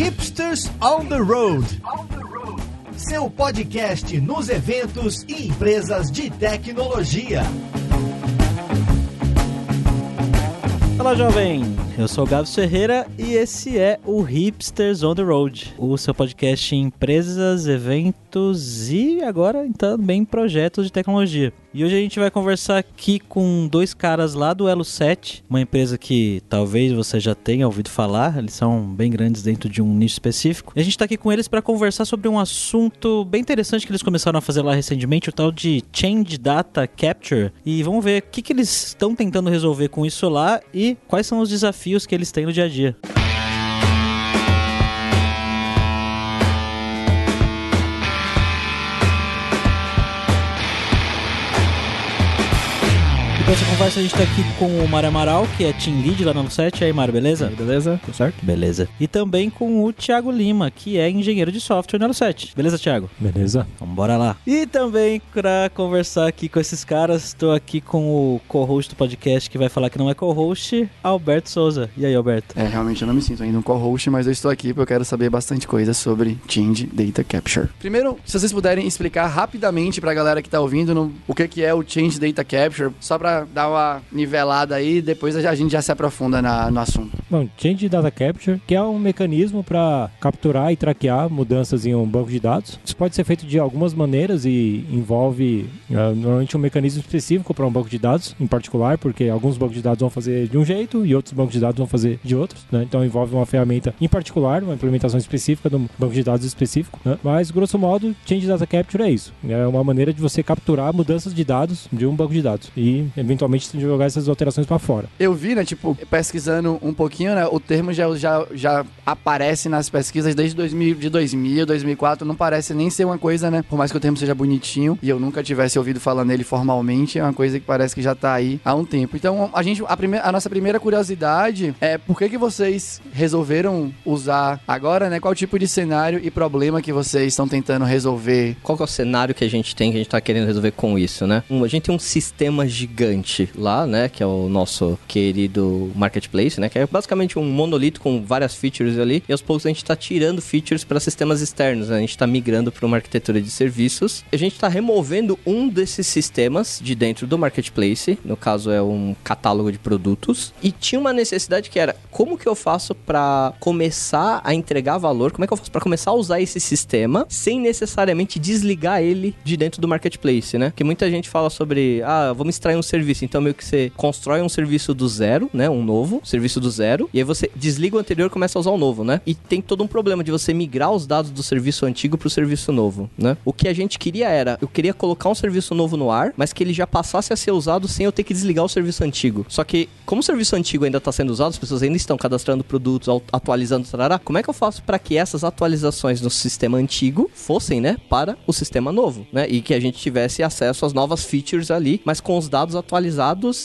Hipsters on the Road. Seu podcast nos eventos e empresas de tecnologia. Olá, jovem! Eu sou o Gabs Ferreira e esse é o Hipsters on the Road, o seu podcast em empresas, eventos e agora também projetos de tecnologia. E hoje a gente vai conversar aqui com dois caras lá do Elo 7, uma empresa que talvez você já tenha ouvido falar, eles são bem grandes dentro de um nicho específico. E a gente está aqui com eles para conversar sobre um assunto bem interessante que eles começaram a fazer lá recentemente, o tal de Change Data Capture. E vamos ver o que, que eles estão tentando resolver com isso lá e quais são os desafios que eles têm no dia a dia. Para essa conversa a gente tá aqui com o Mário Amaral, que é Team Lead lá no 7. E aí, Mário, beleza? Aí, beleza? Tudo certo? Beleza. E também com o Thiago Lima, que é engenheiro de software no 7. Beleza, Thiago? Beleza. Então bora lá. E também para conversar aqui com esses caras, estou aqui com o co-host do podcast que vai falar que não é co-host, Alberto Souza. E aí, Alberto? É, realmente eu não me sinto ainda um co-host, mas eu estou aqui porque eu quero saber bastante coisa sobre Change Data Capture. Primeiro, se vocês puderem explicar rapidamente pra galera que tá ouvindo no, o que, que é o Change Data Capture, só pra dar uma nivelada aí, depois a gente já se aprofunda na, no assunto. Bom, Change Data Capture, que é um mecanismo para capturar e traquear mudanças em um banco de dados. Isso pode ser feito de algumas maneiras e envolve uh, normalmente um mecanismo específico para um banco de dados, em particular, porque alguns bancos de dados vão fazer de um jeito e outros bancos de dados vão fazer de outros. Né? Então envolve uma ferramenta em particular, uma implementação específica de um banco de dados específico. Né? Mas, grosso modo, Change Data Capture é isso. É uma maneira de você capturar mudanças de dados de um banco de dados e, eventualmente, jogar essas alterações para fora. Eu vi, né, tipo, pesquisando um pouquinho, né, o termo já, já, já aparece nas pesquisas desde 2000, de 2000, 2004, não parece nem ser uma coisa, né, por mais que o termo seja bonitinho e eu nunca tivesse ouvido falar nele formalmente, é uma coisa que parece que já tá aí há um tempo. Então, a gente, a, primeira, a nossa primeira curiosidade é por que que vocês resolveram usar agora, né, qual tipo de cenário e problema que vocês estão tentando resolver? Qual que é o cenário que a gente tem, que a gente tá querendo resolver com isso, né? Um, a gente tem um sistema gigante lá, né, que é o nosso querido marketplace, né, que é basicamente um monolito com várias features ali, e aos poucos a gente está tirando features para sistemas externos, né? a gente está migrando para uma arquitetura de serviços. A gente está removendo um desses sistemas de dentro do marketplace, no caso é um catálogo de produtos, e tinha uma necessidade que era como que eu faço para começar a entregar valor, como é que eu faço para começar a usar esse sistema sem necessariamente desligar ele de dentro do marketplace, né? Que muita gente fala sobre, ah, vamos extrair um serviço, então meio que você constrói um serviço do zero, né? Um novo, serviço do zero, e aí você desliga o anterior e começa a usar o novo, né? E tem todo um problema de você migrar os dados do serviço antigo pro serviço novo, né? O que a gente queria era, eu queria colocar um serviço novo no ar, mas que ele já passasse a ser usado sem eu ter que desligar o serviço antigo. Só que, como o serviço antigo ainda está sendo usado, as pessoas ainda estão cadastrando produtos, atualizando, tarará, como é que eu faço para que essas atualizações no sistema antigo fossem, né, para o sistema novo, né? E que a gente tivesse acesso às novas features ali, mas com os dados atualizados,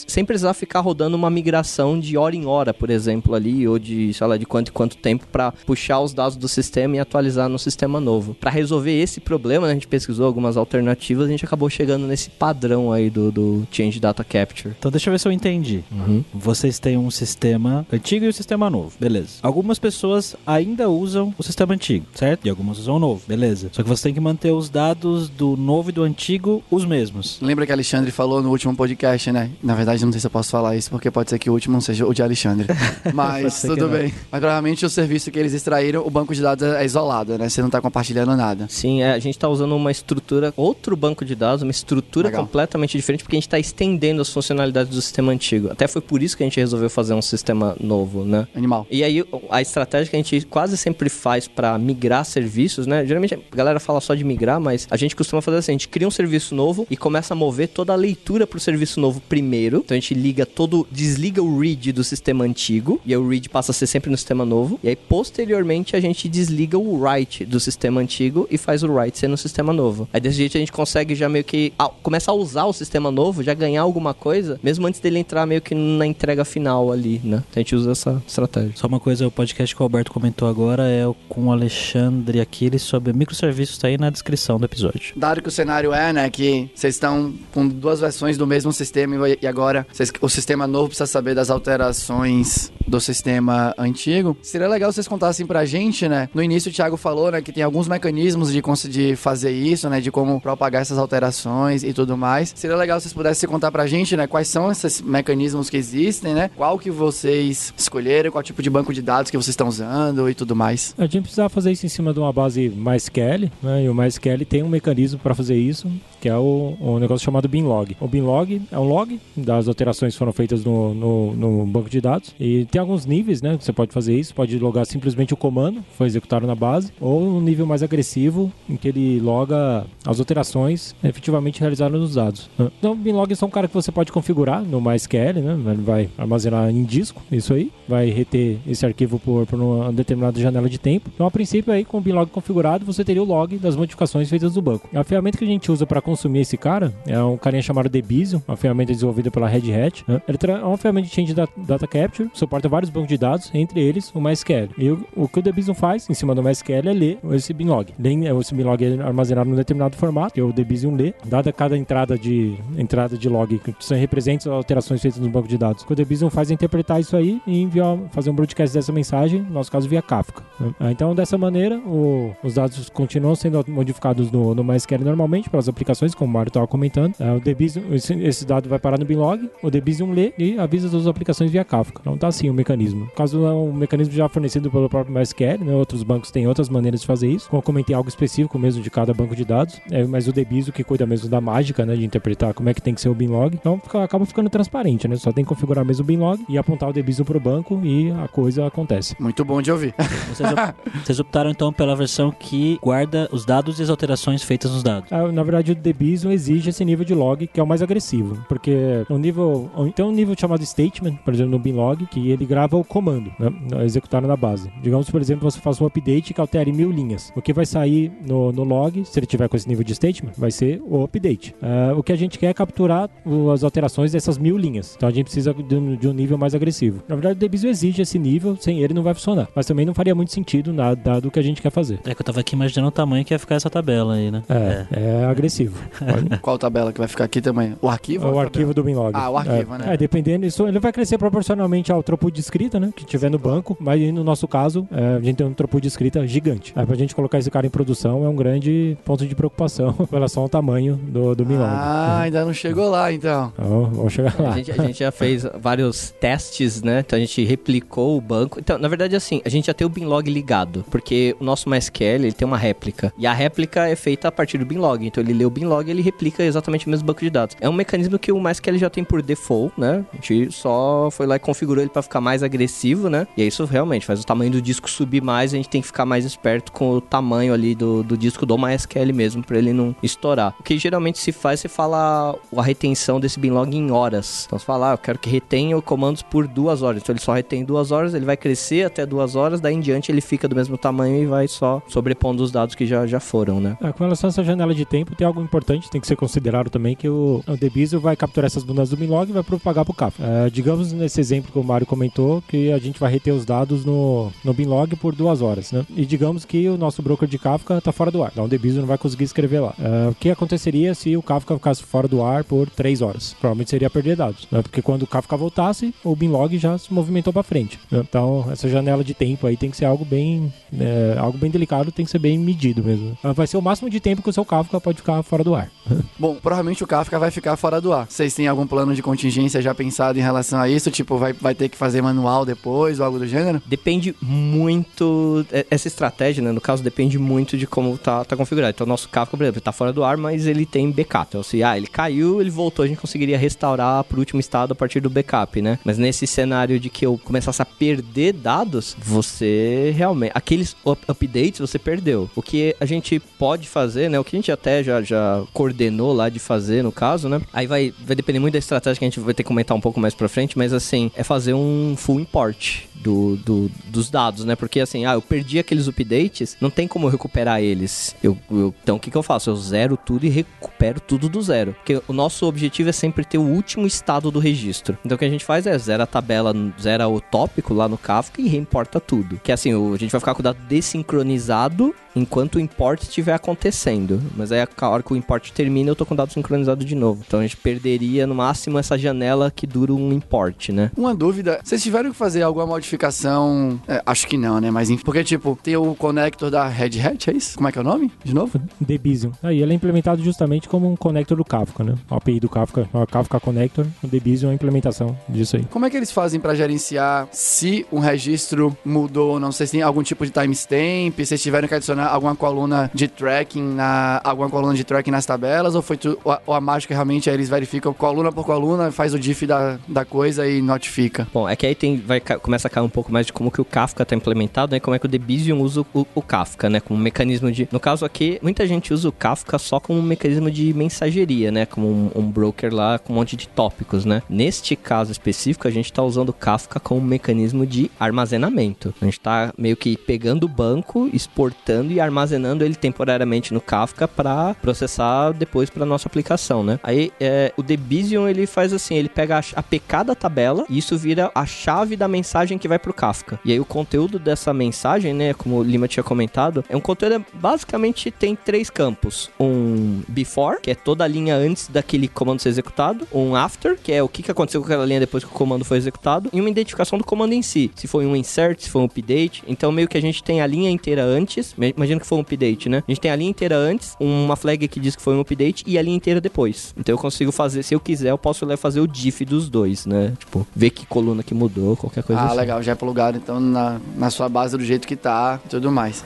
sem precisar ficar rodando uma migração de hora em hora, por exemplo, ali, ou de, sei lá, de quanto e quanto tempo para puxar os dados do sistema e atualizar no sistema novo. Para resolver esse problema, né, a gente pesquisou algumas alternativas, a gente acabou chegando nesse padrão aí do, do Change Data Capture. Então deixa eu ver se eu entendi. Uhum. Vocês têm um sistema antigo e um sistema novo, beleza. Algumas pessoas ainda usam o sistema antigo, certo? E algumas usam o novo, beleza. Só que você tem que manter os dados do novo e do antigo os mesmos. Lembra que Alexandre falou no último podcast, né? Na verdade, não sei se eu posso falar isso, porque pode ser que o último não seja o de Alexandre. Mas tudo bem. Mas provavelmente o serviço que eles extraíram, o banco de dados é isolado, né? Você não tá compartilhando nada. Sim, é, a gente tá usando uma estrutura, outro banco de dados, uma estrutura Legal. completamente diferente, porque a gente tá estendendo as funcionalidades do sistema antigo. Até foi por isso que a gente resolveu fazer um sistema novo, né? Animal. E aí, a estratégia que a gente quase sempre faz para migrar serviços, né? Geralmente a galera fala só de migrar, mas a gente costuma fazer assim: a gente cria um serviço novo e começa a mover toda a leitura pro serviço novo primeiro. Então a gente liga todo, desliga o read do sistema antigo, e aí o read passa a ser sempre no sistema novo. E aí, posteriormente, a gente desliga o write do sistema antigo e faz o write ser no sistema novo. Aí desse jeito a gente consegue já meio que ah, começar a usar o sistema novo, já ganhar alguma coisa, mesmo antes dele entrar meio que na entrega final ali, né? Então a gente usa essa estratégia. Só uma coisa, o podcast que o Alberto comentou agora é o com o Alexandre Aquiles sobre microserviços, tá aí na descrição do episódio. Dado que o cenário é, né, que vocês estão com duas versões do mesmo sistema sistema e agora o sistema novo precisa saber das alterações do sistema antigo. Seria legal vocês contassem pra gente, né? No início o Thiago falou, né, que tem alguns mecanismos de conseguir fazer isso, né, de como propagar essas alterações e tudo mais. Seria legal vocês pudessem contar pra gente, né, quais são esses mecanismos que existem, né? Qual que vocês escolheram, qual tipo de banco de dados que vocês estão usando e tudo mais. A gente precisava fazer isso em cima de uma base MySQL, né? E o MySQL tem um mecanismo para fazer isso, que é o, negócio chamado binlog. O binlog é um log das alterações que foram feitas no, no, no banco de dados. E tem alguns níveis, né? Você pode fazer isso. Pode logar simplesmente o comando, foi executado na base, ou um nível mais agressivo, em que ele loga as alterações efetivamente realizadas nos dados. Então, binlog é só um cara que você pode configurar no MySQL, né? Ele vai armazenar em disco, isso aí. Vai reter esse arquivo por, por uma determinada janela de tempo. Então, a princípio, aí, com o binlog configurado, você teria o log das modificações feitas no banco. A ferramenta que a gente usa para consumir esse cara é um carinha chamado Debizium, uma ferramenta desenvolvida pela Red Hat. né? Ele é uma ferramenta de change da- data capture, suporta vários bancos de dados, entre eles o MySQL. E o, que o Debizium faz, em cima do MySQL, é ler esse binlog. Esse binlog é armazenado num determinado formato, que o Debizium lê, dada cada entrada de, entrada de log, que são representam as alterações feitas no banco de dados. O que o faz é interpretar isso aí e enviar, fazer um broadcast dessa mensagem, no nosso caso via Kafka. né? Ah, Então, dessa maneira, o- os dados continuam sendo modificados no, no MySQL normalmente, pelas aplicações, como o Mário estava comentando. Ah, o Debizium, esse, esse dado vai parar no binlog, o Debizium lê e avisa as outras aplicações via Kafka. Então, tá assim o mecanismo. No caso, é um mecanismo já fornecido pelo próprio MySQL, né? outros bancos têm outras maneiras de fazer isso. Como eu comentei, algo específico mesmo de cada banco de dados, é, mas o Debizium que cuida mesmo da mágica, né, de interpretar como é que tem que ser o binlog. Então, fica- acaba ficando transparente, né? Só tem que configurar mesmo o binlog e apontar o Debizium pro banco e a coisa acontece. Muito bom de ouvir. Vocês, op- vocês optaram então pela versão que guarda os dados e as alterações feitas nos dados. Ah, Na verdade, o Debizium exige esse nível de log, que é o mais agressivo. Porque o nível. Tem um nível chamado statement, por exemplo, no binlog, que ele grava o comando, né? Executado na base. Digamos, por exemplo, você faz um update que altere mil linhas. O que vai sair no, no log, se ele tiver com esse nível de statement, vai ser o update. Ah, o que a gente quer é capturar as alterações dessas mil linhas. Então a gente precisa de um, de um nível mais agressivo. Na verdade, o Debizium exige esse nível, sem ele não vai funcionar. Mas também não faria muito sentido, nada, dado o que a gente quer fazer. É que eu tava aqui imaginando o tamanho que ia ficar essa tabela aí, né? É, é, agressivo. Pode- Qual tabela que vai ficar aqui também? O arquivo? o arquivo do binlog. Ah, o arquivo, é, né? É, dependendo disso, ele vai crescer proporcionalmente ao throughput de escrita, né? Que tiver no banco, mas no nosso caso, é, a gente tem um throughput de escrita gigante. Aí pra gente colocar esse cara em produção é um grande ponto de preocupação com relação ao tamanho do, do binlog. Ah, ainda não chegou lá, então. Então, vamos chegar lá. A gente, a gente já fez vários testes, né? Então a gente replicou o banco. Então, na verdade, assim, a gente já tem o binlog ligado, porque o nosso MySQL ele tem uma réplica. E a réplica é feita a partir do binlog. Então ele lê o binlog e ele replica exatamente o mesmo banco de dados. É um mecanismo que o MySQL já tem por default, né? A gente só foi lá e configurou ele para ficar mais agressivo, né? E aí isso realmente faz o tamanho do disco subir mais, a gente tem que ficar mais esperto com o tamanho ali do, do disco do MySQL mesmo, para ele não estourar. O que geralmente se faz, você fala a retenção desse binlog em horas. Então você fala, ah, eu quero que retenha comandos por duas horas. Então ele só retém duas horas, ele vai crescer até duas horas, daí em diante ele fica do mesmo tamanho e vai só sobrepondo os dados que já, já foram, né? É, com relação a essa janela de tempo, tem algo importante, tem que ser considerado também, que o, o Debizium vai capturar essas mudanças do binlog e vai propagar pro Kafka. É, digamos nesse exemplo que o Mário comentou, que a gente vai reter os dados no, no binlog por duas horas, né? E digamos que o nosso broker de Kafka tá fora do ar, então o Debizium não vai conseguir escrever lá. É, o que aconteceria se o Kafka ficasse fora do ar por três horas? Provavelmente seria perder dados, né? Porque quando o Kafka voltasse, o binlog já se movimentou para frente. né? Então, essa janela de tempo aí tem que ser algo bem, é, algo bem delicado, tem que ser bem medido mesmo. Ah, Vai ser o máximo de tempo que o seu Kafka pode ficar fora do ar. Bom, provavelmente o Kafka vai ficar fora do ar. Vocês têm algum plano de contingência já pensado em relação a isso? Tipo, vai, vai ter que fazer manual depois ou algo do gênero? Depende muito. é- Essa estratégia, né? No caso, depende muito de como tá, tá configurado. Então, o nosso Kafka, por exemplo, tá fora do ar, mas ele tem backup. Então, se ah, ele caiu, ele voltou, a gente conseguiria restaurar pro último estado a partir do backup, né? Mas nesse cenário de que eu começasse a perder dados, você realmente. Aqueles up- updates você perdeu. O que a gente pode fazer, né? O que a gente até já, já coordenou lá de fazer, no caso, né? Aí vai, vai depender muito da estratégia que a gente vai ter que comentar um pouco mais pra frente, mas assim, é fazer um full import do, do- dos dados, né? Porque assim, ah, eu perdi aqueles updates, não tem como eu recuperar eles. Eu, eu- então o que, que eu faço? Eu zero tudo e recupero tudo do zero. Porque o nosso objetivo é sempre ter o último estado do registro. Então o que a gente faz é zera a tabela, zera o tópico lá no Kafka e reimporta tudo. Que assim, a gente vai ficar com o dado desincronizado enquanto o import estiver acontecendo. Mas aí a hora que o import termina, eu tô com o dado sincronizado de novo. Então a gente perderia no máximo essa janela que dura um import, né? Uma dúvida, vocês tiveram que fazer alguma modificação? É, acho que não, né? Mas enfim, porque tipo, tem o connector da Red Hat, é isso? Como é que é o nome? De novo? Debizium. Aí ele é implementado justamente como um connector do Kafka, né? A API do Kafka, a Kafka Connector, o Debizium é a implementação disso aí. Como é que eles fazem pra gerenciar se um registro mudou ou não? Vocês têm algum tipo de timestamp? Vocês tiveram que adicionar alguma coluna de tracking na alguma coluna de tracking nas tabelas ou foi tu, ou, a, ou a mágica realmente eles verificam coluna por coluna, faz o diff da, da coisa e notifica? Bom, é que aí tem, vai, começa a cair um pouco mais de como que o Kafka está implementado, né? Como é que o Debizium usa o, o Kafka, né? Como um mecanismo de... No caso aqui, muita gente usa o Kafka só como um mecanismo de mensageria, né? Como um, um broker lá com um monte de tópicos, né? Neste caso específico, a gente está usando o Kafka como um mecanismo de armazenamento. A gente está meio que pegando o banco, exportando e armazenando ele temporariamente no Kafka para processar depois para nossa aplicação, né? Aí é, o Debizium ele faz assim, ele pega a, a PK da tabela e isso vira a chave da mensagem que vai pro Kafka. E aí o conteúdo dessa mensagem, né, como o Lima tinha comentado, é um conteúdo basicamente tem três campos: um before, que é toda a linha antes daquele comando ser executado, um after, que é o que aconteceu com aquela linha depois que o comando foi executado, e uma identificação do comando em si, se foi um insert, se foi um update. Então meio que a gente tem a linha inteira antes, imagina que foi um update, né? A gente tem a linha inteira antes, uma flag que diz que foi um update e a linha inteira depois. Então eu consigo fazer, se eu quiser, eu posso fazer o diff dos dois, né? Tipo, ver que coluna que mudou, qualquer coisa ah, assim. legal, já é plugado então na, na sua base do jeito que tá e tudo mais.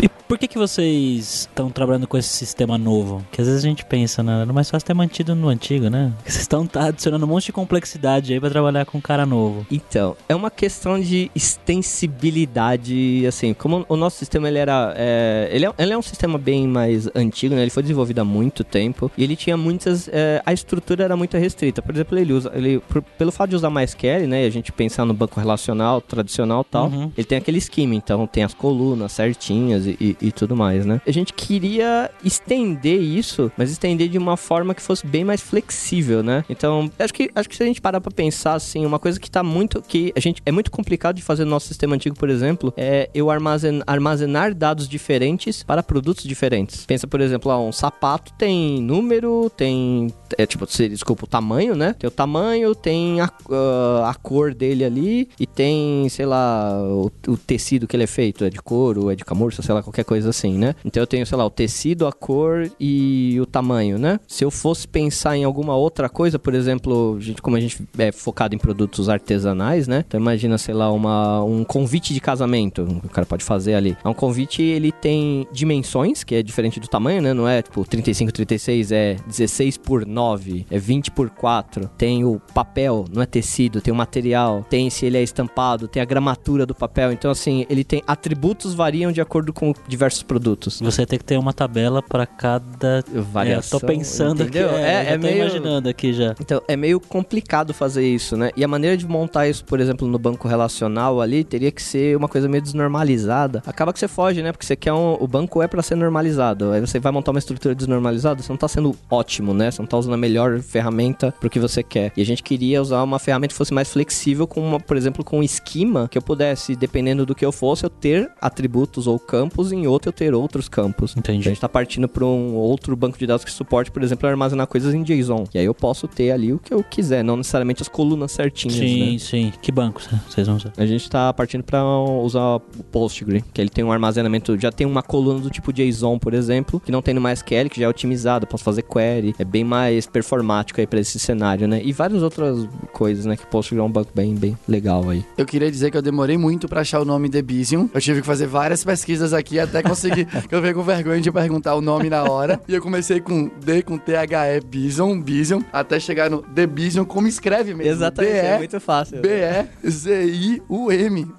E por que, que vocês estão trabalhando com esse sistema novo? Que às vezes a gente pensa, né? Era mais fácil ter mantido no antigo, né? Vocês estão tá adicionando um monte de complexidade aí pra trabalhar com um cara novo. Então, é uma questão de extensibilidade, assim, como o nosso sistema ele era, é, ele, é, ele é um sistema bem mais antigo, né? Ele foi desenvolvido há muito tempo e ele tinha muitas, é, a estrutura era muito restrita. Por exemplo, ele usa, ele, por- pelo fato de usar MySQL, né? E a gente pensar no banco relacional tradicional e tal, Uhum. ele tem aquele esquema, então tem as colunas certinhas e, e- tudo mais, né? A gente queria estender isso, mas estender de uma forma que fosse bem mais flexível, né? Então, acho que, acho que se a gente parar pra pensar, assim, uma coisa que tá muito, que a gente, é muito complicado de fazer no nosso sistema antigo, por exemplo, é eu armazen, armazenar dados diferentes para produtos diferentes. Pensa, por exemplo, lá, um sapato tem número, tem, é tipo, desculpa, o tamanho, né? Tem o tamanho, tem a, ah, a cor dele ali e tem, sei lá, o, o tecido que ele é feito, é de couro, é de camurça, sei lá, qualquer coisa assim, né? Então eu tenho, sei lá, o tecido, a cor e o tamanho, né? Se eu fosse pensar em alguma outra coisa, por exemplo, gente, como a gente é focado em produtos artesanais, né? Então imagina, sei lá, uma, um convite de casamento, o cara pode fazer ali. É um convite, ele tem dimensões, que é diferente do tamanho, né? Não é tipo 35, 36, é 16 por 9, é 20 por 4. Tem o papel, não é tecido, tem o material, tem se ele é estampado, tem a gramatura do papel. Então, assim, ele tem atributos variam de acordo com diversos produtos. Você tem que ter uma tabela pra cada. Variação, É, tô pensando entendeu? aqui. É, É- é tô meio- imaginando aqui já. Então, é meio complicado fazer isso, né? E a maneira de montar isso, por exemplo, no banco relacional ali, teria que ser uma coisa meio desnormalizada. Acaba que você foge, né? Porque você quer um... O banco é pra ser normalizado. Aí você vai montar uma estrutura desnormalizada, você não tá sendo ótimo, né? Você não tá usando a melhor ferramenta pro que você quer. E a gente queria usar uma ferramenta que fosse mais flexível, com uma, por exemplo, com um esquema que eu pudesse, dependendo do que eu fosse, eu ter atributos ou campos, e em outro eu ter outros campos. Entendi. A gente tá partindo para um outro banco de dados que suporte, por exemplo, armazenar coisas em JSON. E aí eu posso ter ali o que eu quiser, não necessariamente as colunas certinhas, Sim, né? sim. Que banco vocês vão usar? A gente tá partindo para usar o Postgre, que ele tem um armazenamento, já tem uma coluna do tipo JSON, por exemplo, que não tem no MySQL, que já é otimizado, posso fazer query, é bem mais performático aí para esse cenário, né? E várias outras coisas, né, que o Postgre é um banco bem, bem legal aí. Eu queria dizer que eu demorei muito pra achar o nome Debizium. Eu tive que fazer várias pesquisas aqui até até consegui, que eu fiquei com vergonha de perguntar o nome na hora. E eu comecei com D, com T-H-E, Bison, Bison, até chegar no The Bison, como escreve mesmo. Exatamente, é muito fácil. B-E-Z-I-U-M.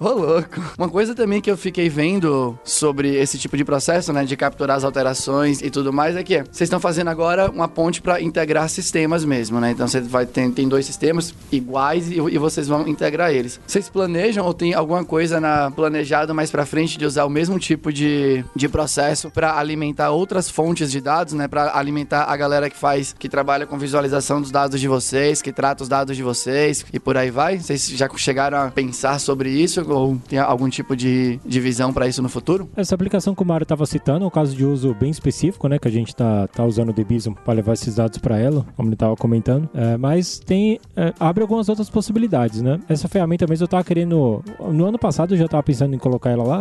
Ô, louco. Uma coisa também que eu fiquei vendo sobre esse tipo de processo, né, de capturar as alterações e tudo mais, é que vocês estão fazendo agora uma ponte para integrar sistemas mesmo, né? Então você vai ter tem dois sistemas iguais e, e vocês vão integrar eles. Vocês planejam ou tem alguma coisa na planejado mais para frente de usar o mesmo tipo de, de processo para alimentar outras fontes de dados, né? Para alimentar a galera que faz, que trabalha com visualização dos dados de vocês, que trata os dados de vocês e por aí vai? Vocês já chegaram a pensar sobre isso ou tem algum tipo de, de visão para isso no futuro? Essa aplicação que o Mário estava citando é um caso de uso bem específico, né? Que a gente tá, tá usando o Debison para levar esses dados para ela, como ele estava comentando. É, mas tem é, abre algumas outras possibilidades, né? Essa ferramenta mesmo eu estava querendo. No ano passado eu já estava pensando em colocar ela lá,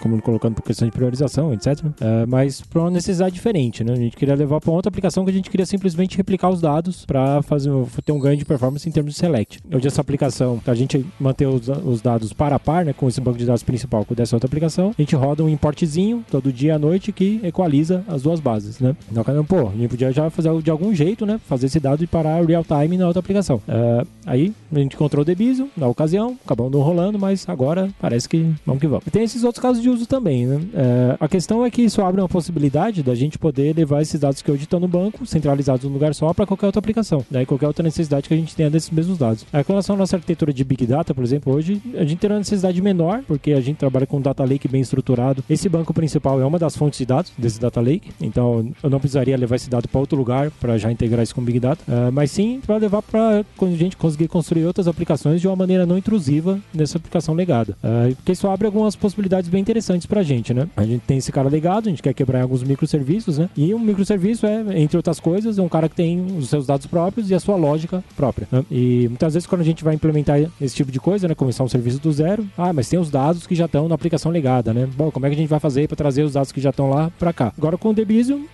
como colocando por questão de priorização, etc. É, mas para uma necessidade diferente, né? A gente queria levar para outra aplicação que a gente queria simplesmente replicar os dados para fazer ter um ganho de performance em termos de select. Hoje essa aplicação, a gente manter os, os dados para a par, né? Com esse banco de dados principal com dessa outra aplicação, a gente roda um importzinho todo dia à noite que equaliza as duas bases, né? Então, pô, a gente podia já fazer de algum jeito, né? Fazer esse dado e parar real time na outra aplicação. Uh, aí a gente encontrou o Debizo na ocasião, acabamos não rolando, mas agora parece que vamos que vamos. E tem esses outros casos de uso também, né? Uh, a questão é que isso abre uma possibilidade da gente poder levar esses dados que hoje estão no banco, centralizados num lugar só, para qualquer outra aplicação, né? qualquer outra necessidade que a gente tenha desses mesmos dados. Aí, com relação à nossa arquitetura de Big Data, por exemplo, hoje a gente tem uma necessidade menor, porque a gente trabalha com um data lake bem estruturado. Esse banco principal é uma das fontes de dados desse data lake, então eu não precisaria levar esse dado para outro lugar para já integrar isso com Big Data, uh, mas sim para levar para a gente conseguir construir outras aplicações de uma maneira não intrusiva nessa aplicação legada. Uh, porque isso abre algumas possibilidades bem interessantes para a gente, né? A gente tem esse cara legado, a gente quer quebrar alguns microserviços, né? E um microserviço é, entre outras coisas, é um cara que tem os seus dados próprios e a sua lógica própria. Né? E muitas vezes quando a gente vai implementar esse tipo de coisa, né? Começar um serviço do zero, ah, mas tem os dados que já estão na aplicação legada, né? Bom, como é que a gente vai fazer para trazer os dados que já estão lá para cá? Agora com o Debizium,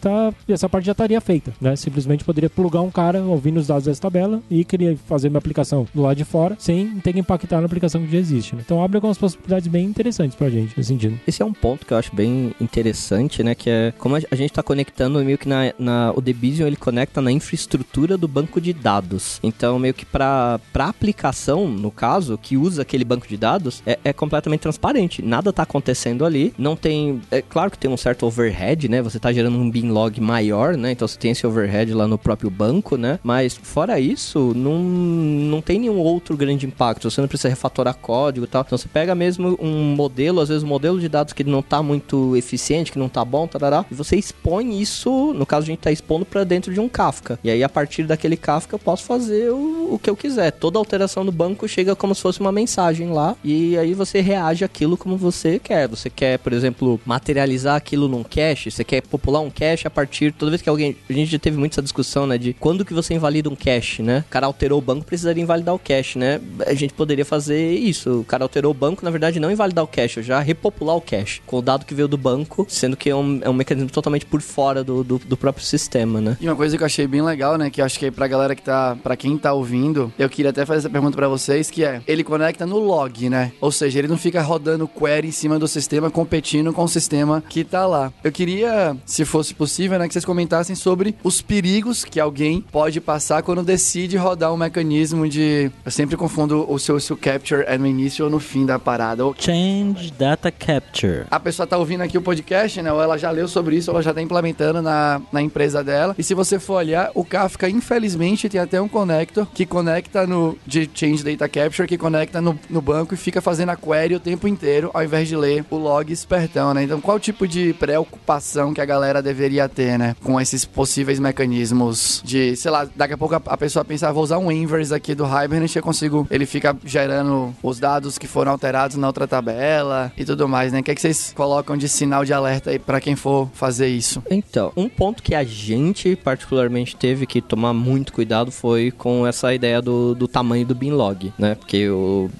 tá, essa parte já estaria feita, né? Simplesmente poderia plugar um cara ouvindo os dados dessa tabela e queria fazer minha aplicação do lado de fora sem ter que impactar na aplicação que já existe. Né? Então abre algumas possibilidades bem interessantes pra gente nesse sentido. Esse é um ponto que eu acho bem interessante, né? Que é como a gente está conectando meio que na, na o Debizium ele conecta na infraestrutura do banco de dados. Então meio que para para aplicação, no caso, que usa aquele banco de dados, é, é completamente transparente. Nada tá acontecendo ali. Não tem, é claro que tem um certo overhead, né? Você tá gerando um bin log maior, né? Então você tem esse overhead lá no próprio banco, né? Mas fora isso, não, não tem nenhum outro grande impacto. Você não precisa refatorar código e tal. Então você pega mesmo um modelo, às vezes um modelo de dados que não está muito eficiente, que não está bom, tarará, e você expõe isso, no caso a gente está expondo para dentro de um Kafka. E aí a partir daquele Kafka eu posso fazer o, o que eu quiser. Toda alteração do banco chega como se fosse uma mensagem lá e aí você reage aquilo como você quer. Você quer, por exemplo, materializar aquilo num cache, você quer popular um cache a partir toda vez que alguém, a gente já teve muito essa discussão, né, de quando que você invalida um cache, né? O cara alterou o banco, precisaria invalidar o cache, né? A gente poderia fazer isso. O cara alterou o banco, na verdade, não invalidar o cache, já repopular o cache com o dado que veio do banco, sendo que é um, é um mecanismo totalmente por fora do, do, do, próprio sistema, né? E uma coisa que eu achei bem legal, né? Que eu acho que pra galera que tá, pra quem tá ouvindo, eu queria até fazer essa pergunta para vocês, que é, ele conecta no log, né? Ou seja, ele não fica rodando query em cima do sistema, competindo com o sistema que tá lá. Eu queria, se fosse possível, né, que vocês comentassem sobre os perigos que alguém pode passar quando decide rodar um mecanismo de. Eu sempre confundo o seu, seu capture é no início ou no fim da parada. Ou... Change Data Capture. A pessoa tá ouvindo aqui o podcast, né? Ou ela já leu sobre isso, ou ela já tá implementando na, na empresa dela. E se você for olhar, o Kafka, infelizmente, tem até um connector que conecta no de Change Data Capture, que conecta no, no banco e fica fazendo a query o tempo inteiro, ao invés de ler o log espertão, né? Então, qual tipo de preocupação que a galera deveria ter, né? Com esses possíveis mecanismos de, sei lá, daqui a pouco a, a pessoa pensa, ah, vou usar um inverse aqui do Hibernate, eu consigo, ele fica gerando os dados que foram alterados na outra tabela e tudo mais, né? O que, é que vocês colocam de sinal de alerta aí para quem for fazer isso? Então, um ponto que a gente particularmente teve que tomar muito cuidado foi com essa ideia do, do tamanho do binlog, né? Porque o,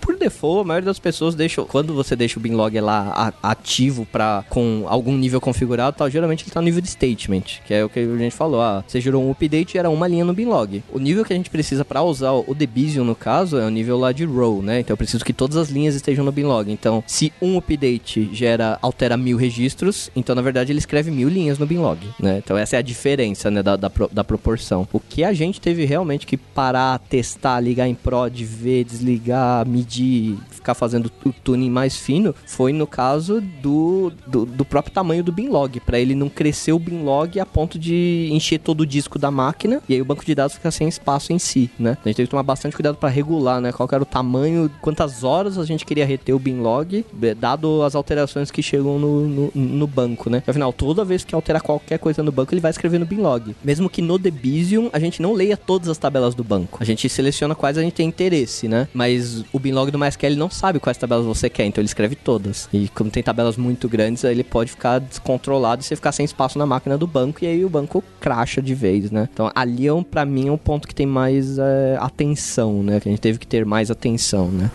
por default, a maioria das pessoas deixa, quando você deixa o binlog lá ativo para com algum nível configurado, tal, geralmente ele tá no nível de statement, que é o que a gente falou, ah, você gerou um update e era uma linha no binlog. O nível que a gente precisa para usar o Debizium no caso é o nível lá de row, né? Então eu preciso que todas as linhas estejam no binlog. Então, se um update gera altera mil registros, então na verdade ele escreve mil linhas no binlog, né? Então essa é a diferença, né, da, da, da proporção. O que a gente teve realmente que parar, testar, ligar em prod, ver, desligar, medir, ficar fazendo o tuning mais fino, foi no caso do, do, do próprio tamanho do binlog, para ele não crescer o binlog a ponto de encher todo o disco da máquina e aí o banco de dados fica sem espaço em si, né? A gente teve que tomar bastante cuidado para regular, né? Qual era o tamanho, quantas horas a gente queria reter o binlog, eh, dado as alterações que chegam no, no, no banco, né? Afinal, toda vez que alterar qualquer coisa no banco, ele vai escrever no binlog. Mesmo que no Debizium a gente não leia todas as tabelas do banco. A gente seleciona quais a gente tem interesse, né? Mas o binlog do MySQL não sabe quais tabelas você quer, então ele escreve todas. E como tem tabelas muito grandes, ele pode ficar descontrolado e você ficar sem espaço na máquina do banco e aí o banco cracha de vez, né? Então ali é um, pra mim é um ponto que tem mais é, atenção, né? Que a gente teve que ter mais atenção, né?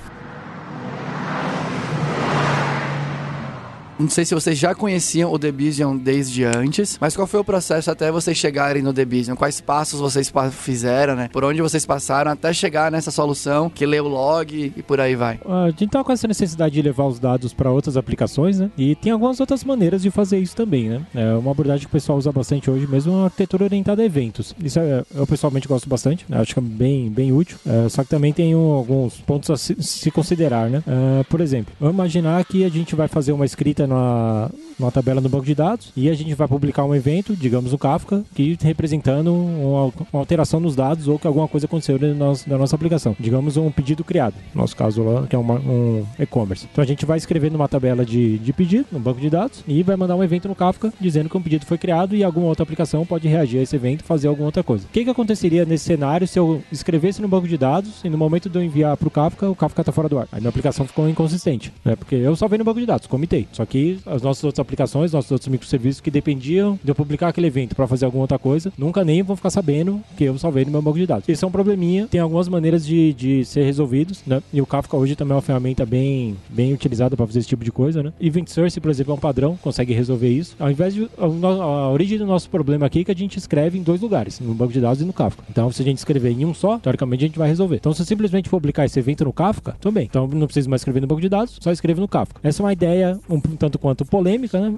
Não sei se vocês já conheciam o Debizium desde antes, mas qual foi o processo até vocês chegarem no Debizium? Quais passos vocês fizeram, né? Por onde vocês passaram até chegar nessa solução que lê o log e por aí vai? A gente tava com essa necessidade de levar os dados para outras aplicações, né? E tem algumas outras maneiras de fazer isso também, né? É uma abordagem que o pessoal usa bastante hoje mesmo, é uma arquitetura orientada a eventos. Isso é, eu pessoalmente gosto bastante, né? acho que é bem, bem útil. É, só que também tem um, alguns pontos a se, se considerar, né? É, por exemplo, imaginar que a gente vai fazer uma escrita numa, numa tabela no banco de dados e a gente vai publicar um evento, digamos no Kafka, que representando uma, uma alteração nos dados ou que alguma coisa aconteceu na nossa, na nossa aplicação. Digamos um pedido criado, no nosso caso lá, que é uma, um e-commerce. Então a gente vai escrever numa tabela de, de pedido, no banco de dados, e vai mandar um evento no Kafka dizendo que um pedido foi criado e alguma outra aplicação pode reagir a esse evento e fazer alguma outra coisa. O que, que aconteceria nesse cenário se eu escrevesse no banco de dados e no momento de eu enviar para o Kafka, o Kafka está fora do ar? Aí minha aplicação ficou inconsistente, né? Porque eu salvei no banco de dados, comitei. Só que as nossas outras aplicações, nossos outros microserviços que dependiam de eu publicar aquele evento para fazer alguma outra coisa, nunca nem vão ficar sabendo que eu salvei no meu banco de dados. Isso é um probleminha, tem algumas maneiras de, de ser resolvidos, né? E o Kafka hoje também é uma ferramenta bem, bem utilizada para fazer esse tipo de coisa, né? Event Source, por exemplo, é um padrão, consegue resolver isso. Ao invés de. A, origem do nosso problema aqui é que a gente escreve em dois lugares, no banco de dados e no Kafka. Então, se a gente escrever em um só, teoricamente a gente vai resolver. Então, se eu simplesmente publicar esse evento no Kafka, bem. Então, não preciso mais escrever no banco de dados, só escrevo no Kafka. Essa é uma ideia um tanto quanto polêmica, né?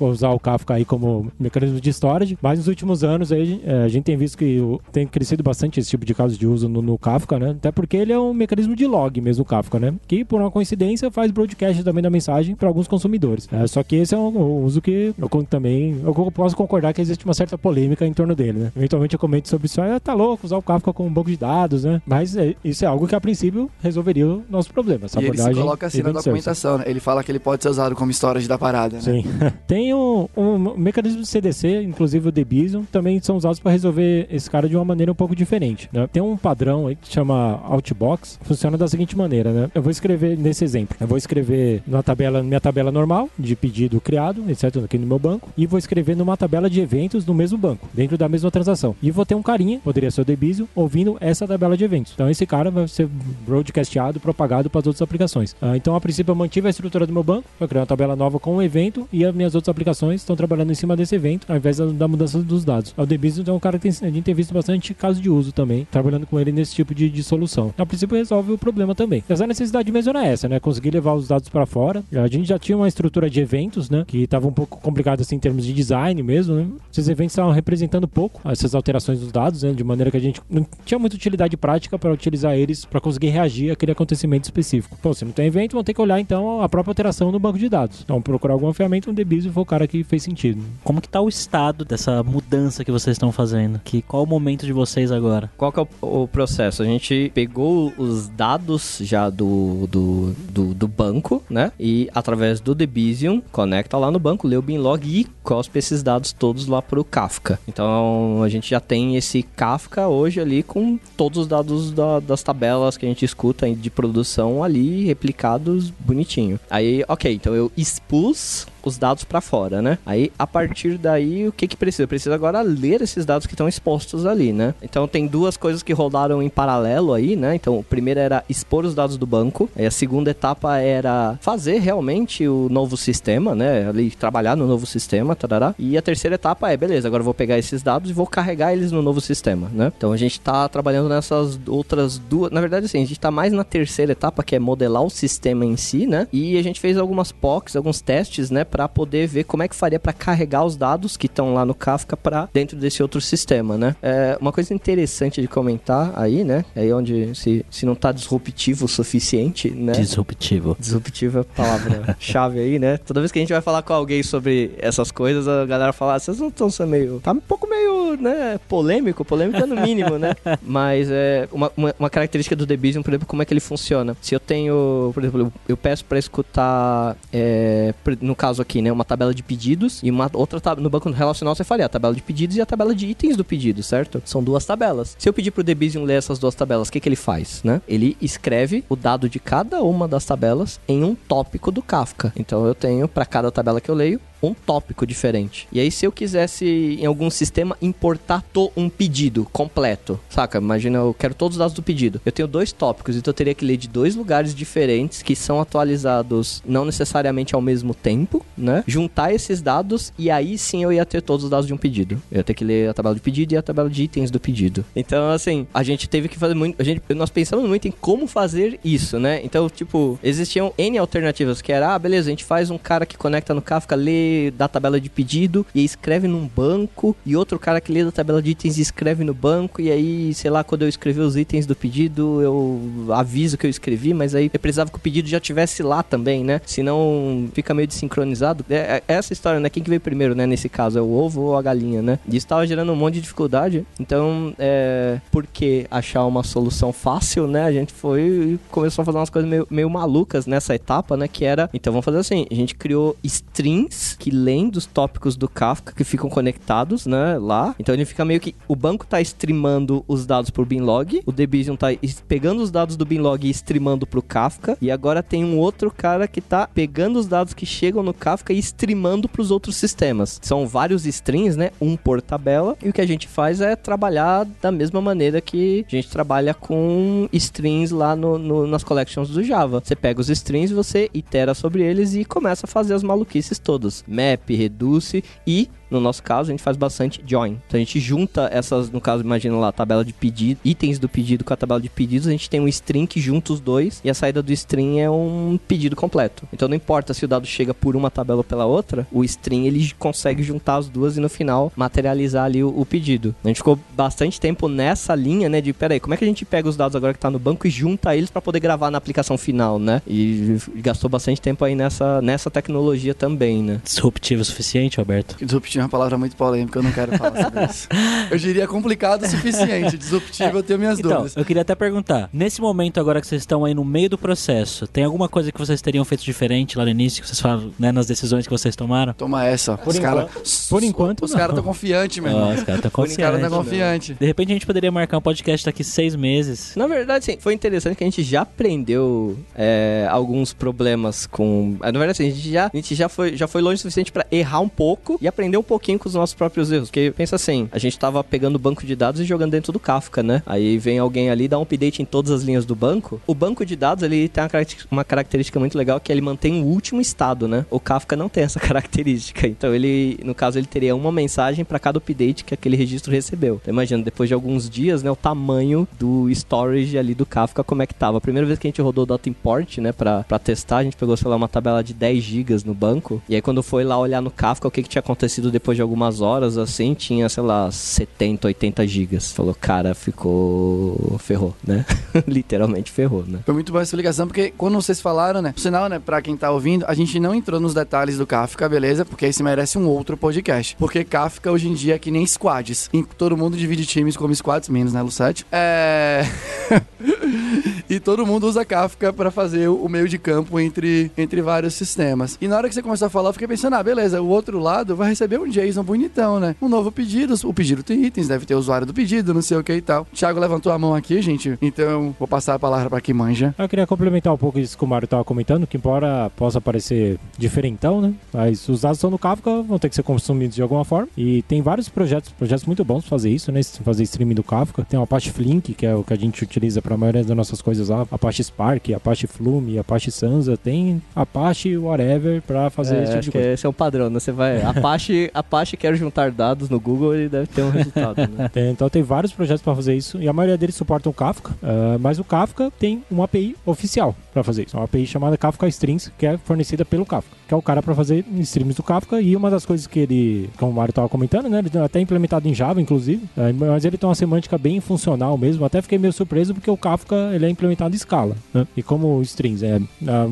Usar o Kafka aí como mecanismo de storage, mas nos últimos anos aí, é, a gente tem visto que tem crescido bastante esse tipo de casos de uso no, no, Kafka, né? Até porque ele é um mecanismo de log mesmo, o Kafka, né? Que por uma coincidência faz broadcast também da mensagem para alguns consumidores. É, só que esse é um uso que eu também eu posso concordar que existe uma certa polêmica em torno dele, né? Eventualmente eu comento sobre isso, ah, tá louco usar o Kafka como um banco de dados, né? Mas é, isso é algo que a princípio resolveria o nosso problema. Essa e ele se coloca assim na documentação, né? Ele fala que ele pode ser usado como storage da parada, né? Sim. tem um, um, mecanismo de CDC, inclusive o Debizium, também são usados para resolver esse cara de uma maneira um pouco diferente, né? Tem um padrão aí que chama Outbox, funciona da seguinte maneira, né? Eu vou escrever nesse exemplo, eu vou escrever na tabela, minha tabela normal de pedido criado, exceto aqui no meu banco, e vou escrever numa tabela de eventos no mesmo banco, dentro da mesma transação. E vou ter um carinha, poderia ser o Debizium, ouvindo essa tabela de eventos. Então esse cara vai ser broadcasteado, propagado para as outras aplicações. Ah, então a princípio eu mantive a estrutura do meu banco, vou criar uma tabela nova com um evento e as minhas outras aplicações estão trabalhando em cima desse evento, ao invés da mudança dos dados. O Debizium é um cara que tem, a gente tem visto bastante casos de uso também, trabalhando com ele nesse tipo de, de solução. A princípio resolve o problema também. Mas a necessidade mesmo era essa, né? Conseguir levar os dados para fora. A gente já tinha uma estrutura de eventos, né? Que estava um pouco complicado assim em termos de design mesmo, né? Esses eventos estavam representando pouco essas alterações dos dados, né? De maneira que a gente não tinha muita utilidade prática para utilizar eles para conseguir reagir àquele acontecimento específico. Pô, se não tem evento, vão ter que olhar então a própria alteração no banco de dados. Então, procurar alguma ferramenta, um Debizium foi o cara que fez sentido. Como que tá o estado dessa mudança que vocês estão fazendo? Que qual o momento de vocês agora? Qual que é o, o processo? A gente pegou os dados já do, do, do, do, banco, né? E através do Debizium, conecta lá no banco, lê o binlog e cospe esses dados todos lá pro Kafka. Então a gente já tem esse Kafka hoje ali com todos os dados da, das tabelas que a gente escuta de produção ali replicados bonitinho. Aí, ok, então eu expus os dados para fora, né? Aí, a partir daí, o que que precisa? Precisa agora ler esses dados que estão expostos ali, né? Então, tem duas coisas que rodaram em paralelo aí, né? Então, o primeiro era expor os dados do banco, aí a segunda etapa era fazer realmente o novo sistema, né? Ali, trabalhar no novo sistema, tarará. E a terceira etapa é, beleza, agora eu vou pegar esses dados e vou carregar eles no novo sistema, né? Então, a gente tá trabalhando nessas outras duas... Na verdade, assim, a gente tá mais na terceira etapa, que é modelar o sistema em si, né? E a gente fez algumas POCs, alguns testes, né, para poder ver como é que faria para carregar os dados que estão lá no Kafka para dentro desse outro sistema, né? É uma coisa interessante de comentar aí, né? É aí onde se, se não tá disruptivo o suficiente, né? Disruptivo. Disruptivo é a palavra-chave aí, né? Toda vez que a gente vai falar com alguém sobre essas coisas, a galera fala, ah, vocês não estão sendo meio. Tá um pouco meio, né? Polêmico, polêmico é no mínimo, né? Mas é uma, uma, uma característica do Debian, por exemplo, como é que ele funciona. Se eu tenho, por exemplo, eu, peço para escutar, é, no caso aqui, né? Uma tabela de pedidos e uma outra tab- no banco relacional você faria a tabela de pedidos e a tabela de itens do pedido, certo? São duas tabelas. Se eu pedir pro Debian ler essas duas tabelas, o que, que ele faz, né? Ele escreve o dado de cada uma das tabelas em um tópico do Kafka. Então eu tenho para cada tabela que eu leio um tópico diferente. E aí, se eu quisesse em algum sistema importar um pedido completo, saca? Imagina, eu quero todos os dados do pedido. Eu tenho dois tópicos, então eu teria que ler de dois lugares diferentes que são atualizados não necessariamente ao mesmo tempo, né? Juntar esses dados e aí sim eu ia ter todos os dados de um pedido. Eu ia ter que ler a tabela de pedido e a tabela de itens do pedido. Então, assim, a gente teve que fazer muito. A gente, nós pensamos muito em como fazer isso, né? Então, tipo, existiam N alternativas que era, ah, beleza, a gente faz um cara que conecta no Kafka, lê da tabela de pedido e escreve num banco, e outro cara que lê da tabela de itens e escreve no banco, e aí, sei lá, quando eu escrever os itens do pedido, eu aviso que eu escrevi, mas aí eu precisava que o pedido já tivesse lá também, né? Senão fica meio desincronizado. É, é essa história, né? Quem que veio primeiro, né? Nesse caso, é o ovo ou a galinha, né? E isso tava gerando um monte de dificuldade. Então, é. Por que achar uma solução fácil, né? A gente foi e começou a fazer umas coisas meio, meio malucas nessa etapa, né? Que era. Então vamos fazer assim: a gente criou strings que leem dos tópicos do Kafka que ficam conectados, né? Lá. Então ele fica meio que. O banco tá streamando os dados por Binlog, o Debian tá pegando os dados do Binlog e streamando pro Kafka. E agora tem um outro cara que tá pegando os dados que chegam no Kafka e streamando pros outros sistemas. São vários strings, né? Um por tabela. E o que a gente faz é trabalhar da mesma maneira que a gente trabalha com strings lá no, no- nas collections do Java. Você pega os strings, você itera sobre eles e começa a fazer as maluquices todas. Map, reduce e no nosso caso, a gente faz bastante join. Então a gente junta essas, no caso, imagina lá, a tabela de pedido, itens do pedido com a tabela de pedidos, a gente tem um string que junta os dois e a saída do string é um pedido completo. Então não importa se o dado chega por uma tabela ou pela outra, o string ele consegue juntar as duas e no final materializar ali o, o pedido. A gente ficou bastante tempo nessa linha, né, de peraí, como é que a gente pega os dados agora que tá no banco e junta eles para poder gravar na aplicação final, né? E gastou bastante tempo aí nessa, nessa tecnologia também, né? Disruptivo o suficiente, Alberto? Disruptivo uma palavra muito polêmica, eu não quero falar sobre isso. Eu diria complicado o suficiente. Disruptivo eu tenho minhas Então, dúvidas. eu queria até perguntar, nesse momento agora que vocês estão aí no meio do processo, tem alguma coisa que vocês teriam feito diferente lá no início, que vocês falam, né, nas decisões que vocês tomaram? Toma essa. Por os cara, por enquanto, Os caras estão confiantes, meu irmão. Os caras estão Os caras confiantes. estão confiantes. De repente a gente poderia marcar um podcast daqui seis meses. Na verdade, sim, foi interessante que a gente já aprendeu é, alguns problemas com. Na verdade, assim, a gente já, a gente já, foi, já foi longe o suficiente pra errar um pouco e aprender um pouquinho com os nossos próprios erros. Porque pensa assim, a gente tava pegando o banco de dados e jogando dentro do Kafka, né? Aí vem alguém ali, dá um update em todas as linhas do banco. O banco de dados, ele tem uma característica, muito legal que ele mantém o último estado, né? O Kafka não tem essa característica. Então ele, no caso, ele teria uma mensagem pra cada update que aquele registro recebeu. Então imagina, depois de alguns dias, né, o tamanho do storage ali do Kafka, como é que tava. A primeira vez que a gente rodou data import, né, pra, pra testar, a gente pegou, sei lá, uma tabela de 10 gigas no banco. E aí quando foi lá olhar no Kafka, o que que tinha acontecido depois de algumas horas, assim, tinha, sei lá, 70, 80 gigas. Falou, cara, ficou... ferrou, né? Literalmente ferrou, né? Foi muito boa essa ligação, porque quando vocês falaram, né? Por sinal, né, pra quem tá ouvindo, a gente não entrou nos detalhes do Kafka, beleza? Porque esse merece um outro podcast. Porque Kafka hoje em dia é que nem squads. Todo mundo divide times como squads, menos, né, Lucete? É. e todo mundo usa Kafka pra fazer o meio de campo entre, entre vários sistemas. E na hora que você começou a falar, eu fiquei pensando, ah, beleza, o outro lado vai receber um JSON bonitão, né? Um novo pedido, o pedido tem itens, deve ter o usuário do pedido, não sei o que e tal. Thiago levantou a mão aqui, gente, então vou passar a palavra para quem manja. Eu queria complementar um pouco isso que o Mário estava comentando, que embora possa parecer diferentão, né? Mas os dados estão no Kafka, vão ter que ser consumidos de alguma forma. E tem vários projetos, projetos muito bons fazer isso, né? Fazer streaming do Kafka. Tem o Apache Flink, que é o que a gente utiliza para a maioria das nossas coisas lá. Apache Spark, Apache Flume, Apache Sansa. Tem Apache whatever para fazer É, esse tipo acho de que coisa. esse é o padrão, né? Você vai. Apache, Apache quer juntar dados no Google e deve ter um resultado, né? Então tem vários projetos para fazer isso e a maioria deles suportam o Kafka, ah, mas o Kafka tem uma API oficial para fazer isso, uma API chamada Kafka Strings, que é fornecida pelo Kafka, que é o cara para fazer streams do Kafka e uma das coisas que ele, como o Mário estava comentando, né, ele tem até implementado em Java, inclusive, ah, mas ele tem uma semântica bem funcional mesmo, até fiquei meio surpreso porque o Kafka ele é implementado em escala, né? e como o Strings é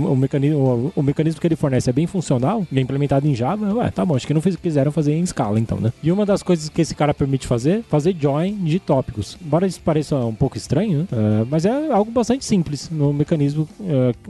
o, mecanismo, o, o mecanismo que ele fornece é bem funcional, ele é implementado em Java, ué, tá bom, acho que não fiz, quiseram fazer em escala então, né? E uma das coisas que esse cara permite fazer, fazer join de tópicos. Embora isso pareça um pouco estranho, né? Ah, mas é algo bastante simples no mecanismo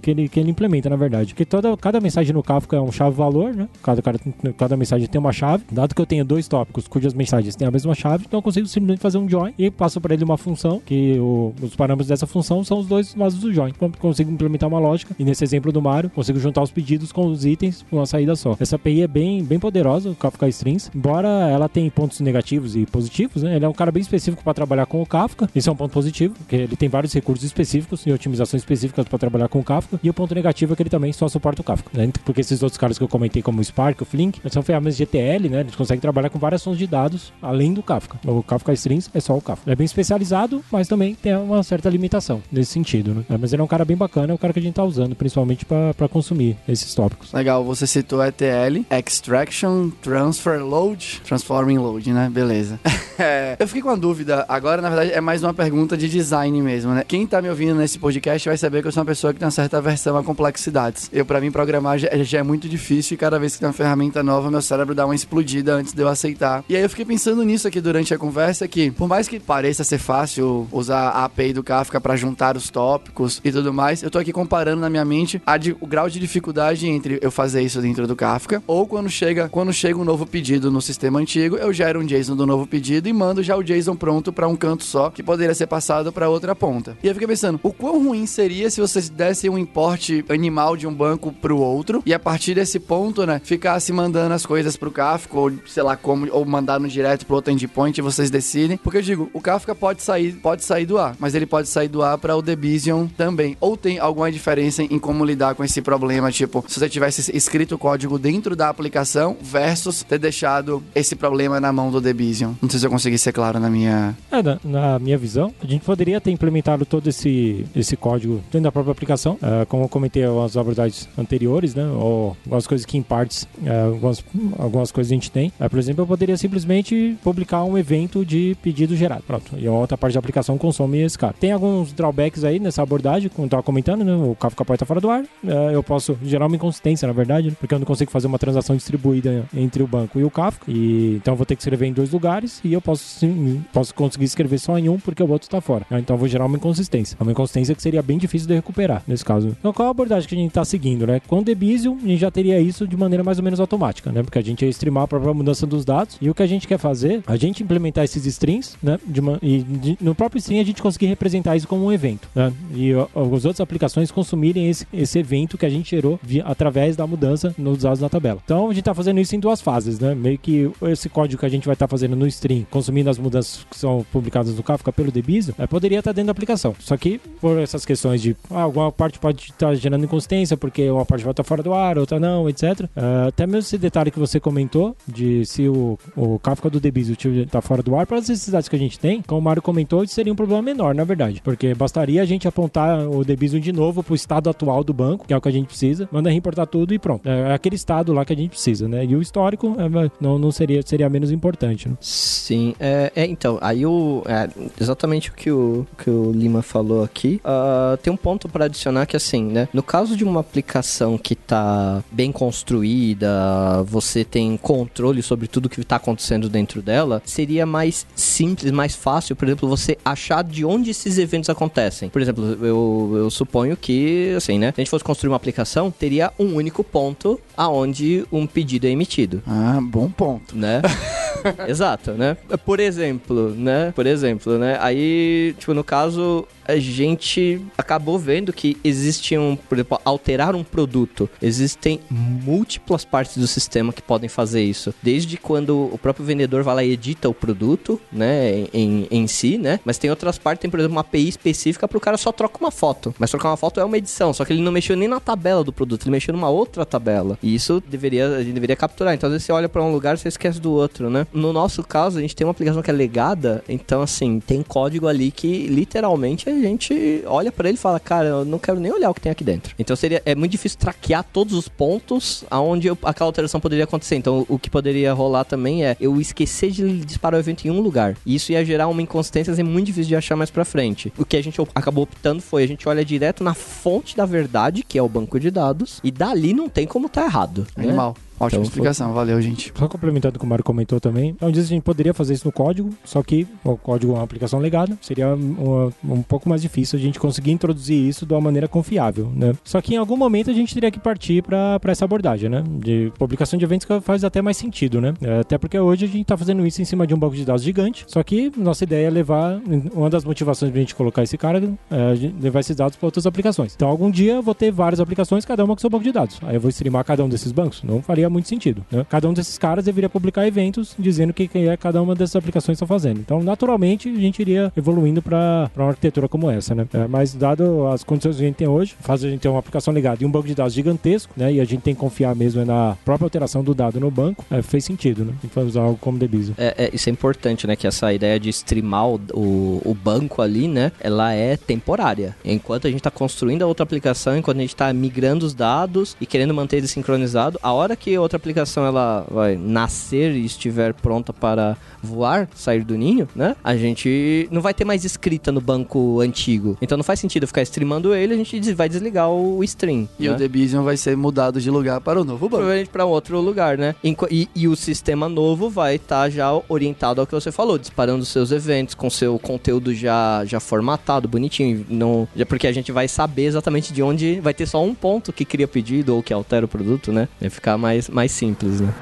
que, ele, que ele implementa, na verdade. Porque toda, cada mensagem no Kafka é um chave-valor, né? Cada, cada, cada mensagem tem uma chave. Dado que eu tenho dois tópicos cujas mensagens têm a mesma chave, então eu consigo simplesmente fazer um join e passo para ele uma função, que o- os parâmetros dessa função são os dois lados do join. Então, consigo implementar uma lógica, e nesse exemplo do Mario, consigo juntar os pedidos com os itens com uma saída só. Essa API é bem, bem poderosa, o Kafka Strings, embora ela tenha pontos negativos e positivos, né? Ele é um cara bem específico para trabalhar com o Kafka. Isso é um ponto positivo, porque ele tem vários recursos específicos e otimizações específicas para trabalhar com o Kafka. E o ponto negativo é que ele também só suporta o Kafka, né? Porque esses outros caras que eu comentei, como o Spark, o Flink, são ferramentas ETL, né? Eles conseguem trabalhar com várias fontes de dados além do Kafka. O Kafka Strings é só o Kafka. Ele é bem especializado, mas também tem uma certa limitação nesse sentido, né? Mas ele é um cara bem bacana, é o cara que a gente tá usando, principalmente para consumir esses tópicos. Legal, você citou ETL, Extraction, Transfer Load, Transforming Load, né? Beleza. É, eu fiquei com uma dúvida, agora na verdade é mais uma pergunta de design mesmo, né? Quem tá me ouvindo nesse podcast vai saber que eu sou uma pessoa que tem uma certa aversão a complexidades. Eu, pra mim, programar já, já é muito difícil e cada vez que tem uma ferramenta nova, meu cérebro dá uma explodida antes de eu aceitar. E aí eu fiquei pensando nisso aqui durante a conversa, que por mais que pareça ser fácil usar a API do Kafka pra juntar os tópicos e tudo mais, eu tô aqui comparando na minha mente de- o grau de dificuldade entre eu fazer isso dentro do Kafka ou quando chega, quando chega um novo pedido no sistema antigo, eu gero um JSON do novo pedido e mando já o JSON pronto pra um canto só, que poderia ser passado pra outra ponta. E eu fiquei pensando, o quão ruim seria se vocês dessem um import animal de um banco pro outro e a partir desse ponto, né, ficasse mandando as coisas pro Kafka ou sei lá como ou mandar no direto pro outro endpoint vocês decidem. Porque eu digo, o Kafka pode sair, pode sair do ar, mas ele pode sair do ar para o Debizion também. Ou tem alguma diferença em como lidar com esse problema, tipo, se você tivesse escrito o código dentro da aplicação versus ter deixado esse problema na mão do Debizion. Não sei se eu consegui ser claro na minha É, na, na minha visão, a gente poderia ter implementado todo esse, esse código dentro da própria aplicação, ah, como eu comentei algumas abordagens anteriores, né? Ou algumas coisas que em partes, ah, algumas, algumas coisas a gente tem. Ah, por exemplo, eu poderia simplesmente publicar um evento de pedido gerado. Pronto. E a outra parte da aplicação consome esse cara. Tem alguns drawbacks aí nessa abordagem, como eu estava comentando, né? O Kafka pode estar fora do ar. Ah, eu posso gerar uma inconsistência, na verdade, né? porque eu não consigo fazer uma transação distribuída entre o banco e o Kafka. E, então eu vou ter que escrever em dois lugares e eu posso, sim, posso conseguir escrever só em um porque o outro está fora. Ah, Então eu vou gerar uma inconsistência. Uma inconsistência que seria bem difícil de recuperar nesse caso. Então qual a abordagem que a gente está seguindo, né? Com o Debizium, a gente já teria isso de maneira mais ou menos automática, né? Porque a gente ia streamar a própria mudança dos dados e o que a gente quer fazer, a gente implementar esses strings, né? De uma, e de- no próprio string a gente conseguir representar isso como um evento, né? E ó, as outras aplicações consumirem esse, esse evento que a gente gerou via- através da mudança nos dados na tabela. Então a gente está fazendo isso em duas fases, né? Meio que esse código que a gente vai estar fazendo no string, consumindo as mudanças que são publicadas no Kafka pelo Debizium, eh, poderia estar dentro da aplicação. Só que por essas questões de ah, alguma parte pode estar gerando inconsistência porque uma parte vai estar fora do ar, outra não, etc. Ah, até mesmo esse detalhe que você comentou de se o, o Kafka do Debizium está fora do ar, para as necessidades que a gente tem, como o Mário comentou, seria um problema menor, na verdade. Porque bastaria a gente apontar o Debizium de novo para o estado atual do banco, que é o que a gente precisa, manda reimportar tudo e pronto. É aquele estado lá que a gente precisa, né? E o histórico é, não, não seria, seria menos importante, né? Sim, é, é, então, aí o. é, exatamente o que o, que o Lima falou aqui. ah, tem um ponto para adicionar que assim, né? No caso de uma aplicação que tá bem construída, você tem controle sobre tudo que tá acontecendo dentro dela, seria mais simples, mais fácil, por exemplo, você achar de onde esses eventos acontecem. Por exemplo, eu, eu suponho que, assim, né? Se a gente fosse construir uma aplicação, teria um único ponto aonde um pedido é emitido. Ah, bom ponto. né? Exato, né? Por exemplo, né? Por exemplo, né? Aí, tipo, no caso, a gente acabou vendo que existiam, por exemplo, alterar um produto. Existem múltiplas partes do sistema que podem fazer isso. Desde quando o próprio vendedor vai lá e edita o produto, né? Em, em si, né? Mas tem outras partes, tem, por exemplo, uma API específica para o cara só troca uma foto. Mas trocar uma foto é uma edição, só que ele não mexeu nem na tabela do produto, ele mexeu numa outra tabela. E isso deveria, a gente deveria capturar. Então, às vezes você olha para um lugar e você esquece do outro, né? No nosso caso, a gente tem uma aplicação que é legada, então, assim, tem código ali que literalmente a gente olha para ele e fala, cara, eu não quero nem olhar o que tem aqui dentro. Então, seria, é muito difícil traquear todos os pontos aonde eu- aquela alteração poderia acontecer. Então, o que poderia rolar também é eu esquecer de disparar o evento em um lugar. E isso ia gerar uma inconsistência assim, muito difícil de achar mais pra frente. O que a gente acabou optando foi a gente olha direto na fonte da verdade, que é o banco de dados, e dali não tem como tá errado. Né? Animal. Ótima Então, explicação, valeu, gente. Só complementando o que o Mário comentou também, então diz que a gente poderia fazer isso no código, só que o código é uma aplicação legada, seria uma- um pouco mais difícil a gente conseguir introduzir isso de uma maneira confiável, né? Só que em algum momento a gente teria que partir para essa abordagem, né? De publicação de eventos que faz até mais sentido, né? É, Até porque hoje a gente tá fazendo isso em cima de um banco de dados gigante, só que nossa ideia é levar, uma das motivações pra gente colocar esse cara é a levar esses dados para outras aplicações. Então algum dia eu vou ter várias aplicações, cada uma com seu banco de dados. Aí eu vou streamar cada um desses bancos? Não faria muito sentido, né? Cada um desses caras deveria publicar eventos dizendo o que, que é cada uma dessas aplicações está fazendo. Então, naturalmente, a gente iria evoluindo para uma arquitetura como essa, né? É, mas, dado as condições que a gente tem hoje, faz a gente ter uma aplicação ligada e um banco de dados gigantesco, né? E a gente tem que confiar mesmo na própria alteração do dado no banco, é, fez sentido, né? E usar algo como Debizo. É, é, isso é importante, né? Que essa ideia de streamar o, o, o banco ali, né? Ela é temporária. Enquanto a gente tá construindo a outra aplicação, enquanto a gente tá migrando os dados e querendo manter ele sincronizado, a hora que outra aplicação ela vai nascer e estiver pronta para voar, sair do ninho, né? A gente não vai ter mais escrita no banco antigo. Então não faz sentido ficar streamando ele, a gente vai desligar o stream. E né? o Debizion vai ser mudado de lugar para o novo banco. provavelmente para outro lugar, né? E, e o sistema novo vai estar já orientado ao que você falou, disparando os seus eventos com seu conteúdo já, já formatado, bonitinho, não, já porque a gente vai saber exatamente de onde vai ter só um ponto que cria pedido ou que altera o produto, né? Vai ficar mais, mais simples, né?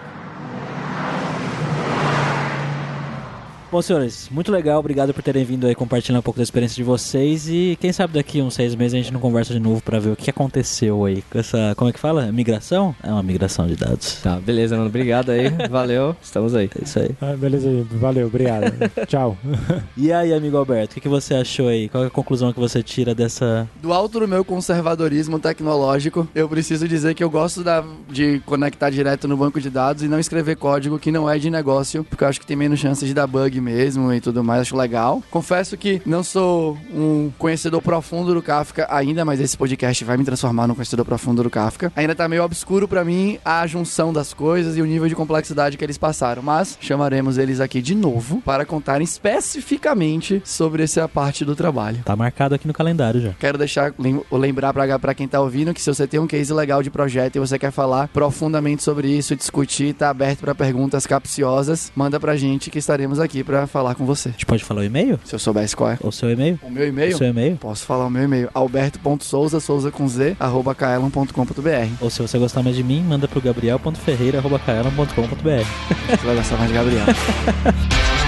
Bom, senhores, muito legal. Obrigado por terem vindo aí compartilhar um pouco da experiência de vocês. E quem sabe daqui uns seis meses a gente não conversa de novo pra ver o que aconteceu aí com essa. Como é que fala? Migração? É uma migração de dados. Tá, beleza, mano. Obrigado aí. Valeu. Estamos aí. É isso aí. Ah, beleza, valeu, obrigado. Tchau. E aí, amigo Alberto, o que, que você achou aí? Qual é a conclusão que você tira dessa. Do alto do meu conservadorismo tecnológico, eu preciso dizer que eu gosto da- de conectar direto no banco de dados e não escrever código que não é de negócio, porque eu acho que tem menos chances de dar bug mesmo e tudo mais, acho legal. Confesso que não sou um conhecedor profundo do Kafka ainda, mas esse podcast vai me transformar num conhecedor profundo do Kafka. Ainda tá meio obscuro pra mim a junção das coisas e o nível de complexidade que eles passaram, mas chamaremos eles aqui de novo para contarem especificamente sobre essa parte do trabalho. Tá marcado aqui no calendário já. Quero deixar lem- lembrar pra quem tá ouvindo que se você tem um case legal de projeto e você quer falar profundamente sobre isso, discutir, tá aberto pra perguntas capciosas, manda pra gente que estaremos aqui pra falar com você. A gente pode falar o e-mail? Se eu soubesse qual é. Ou seu e-mail? O meu O e-mail? seu e-mail? Posso falar o meu e-mail. alberto.souza, souza com z, arroba kaelon.com.br. Ou se você gostar mais de mim, manda pro gabriel.ferreira.com.br. Você vai gostar mais de Gabriel.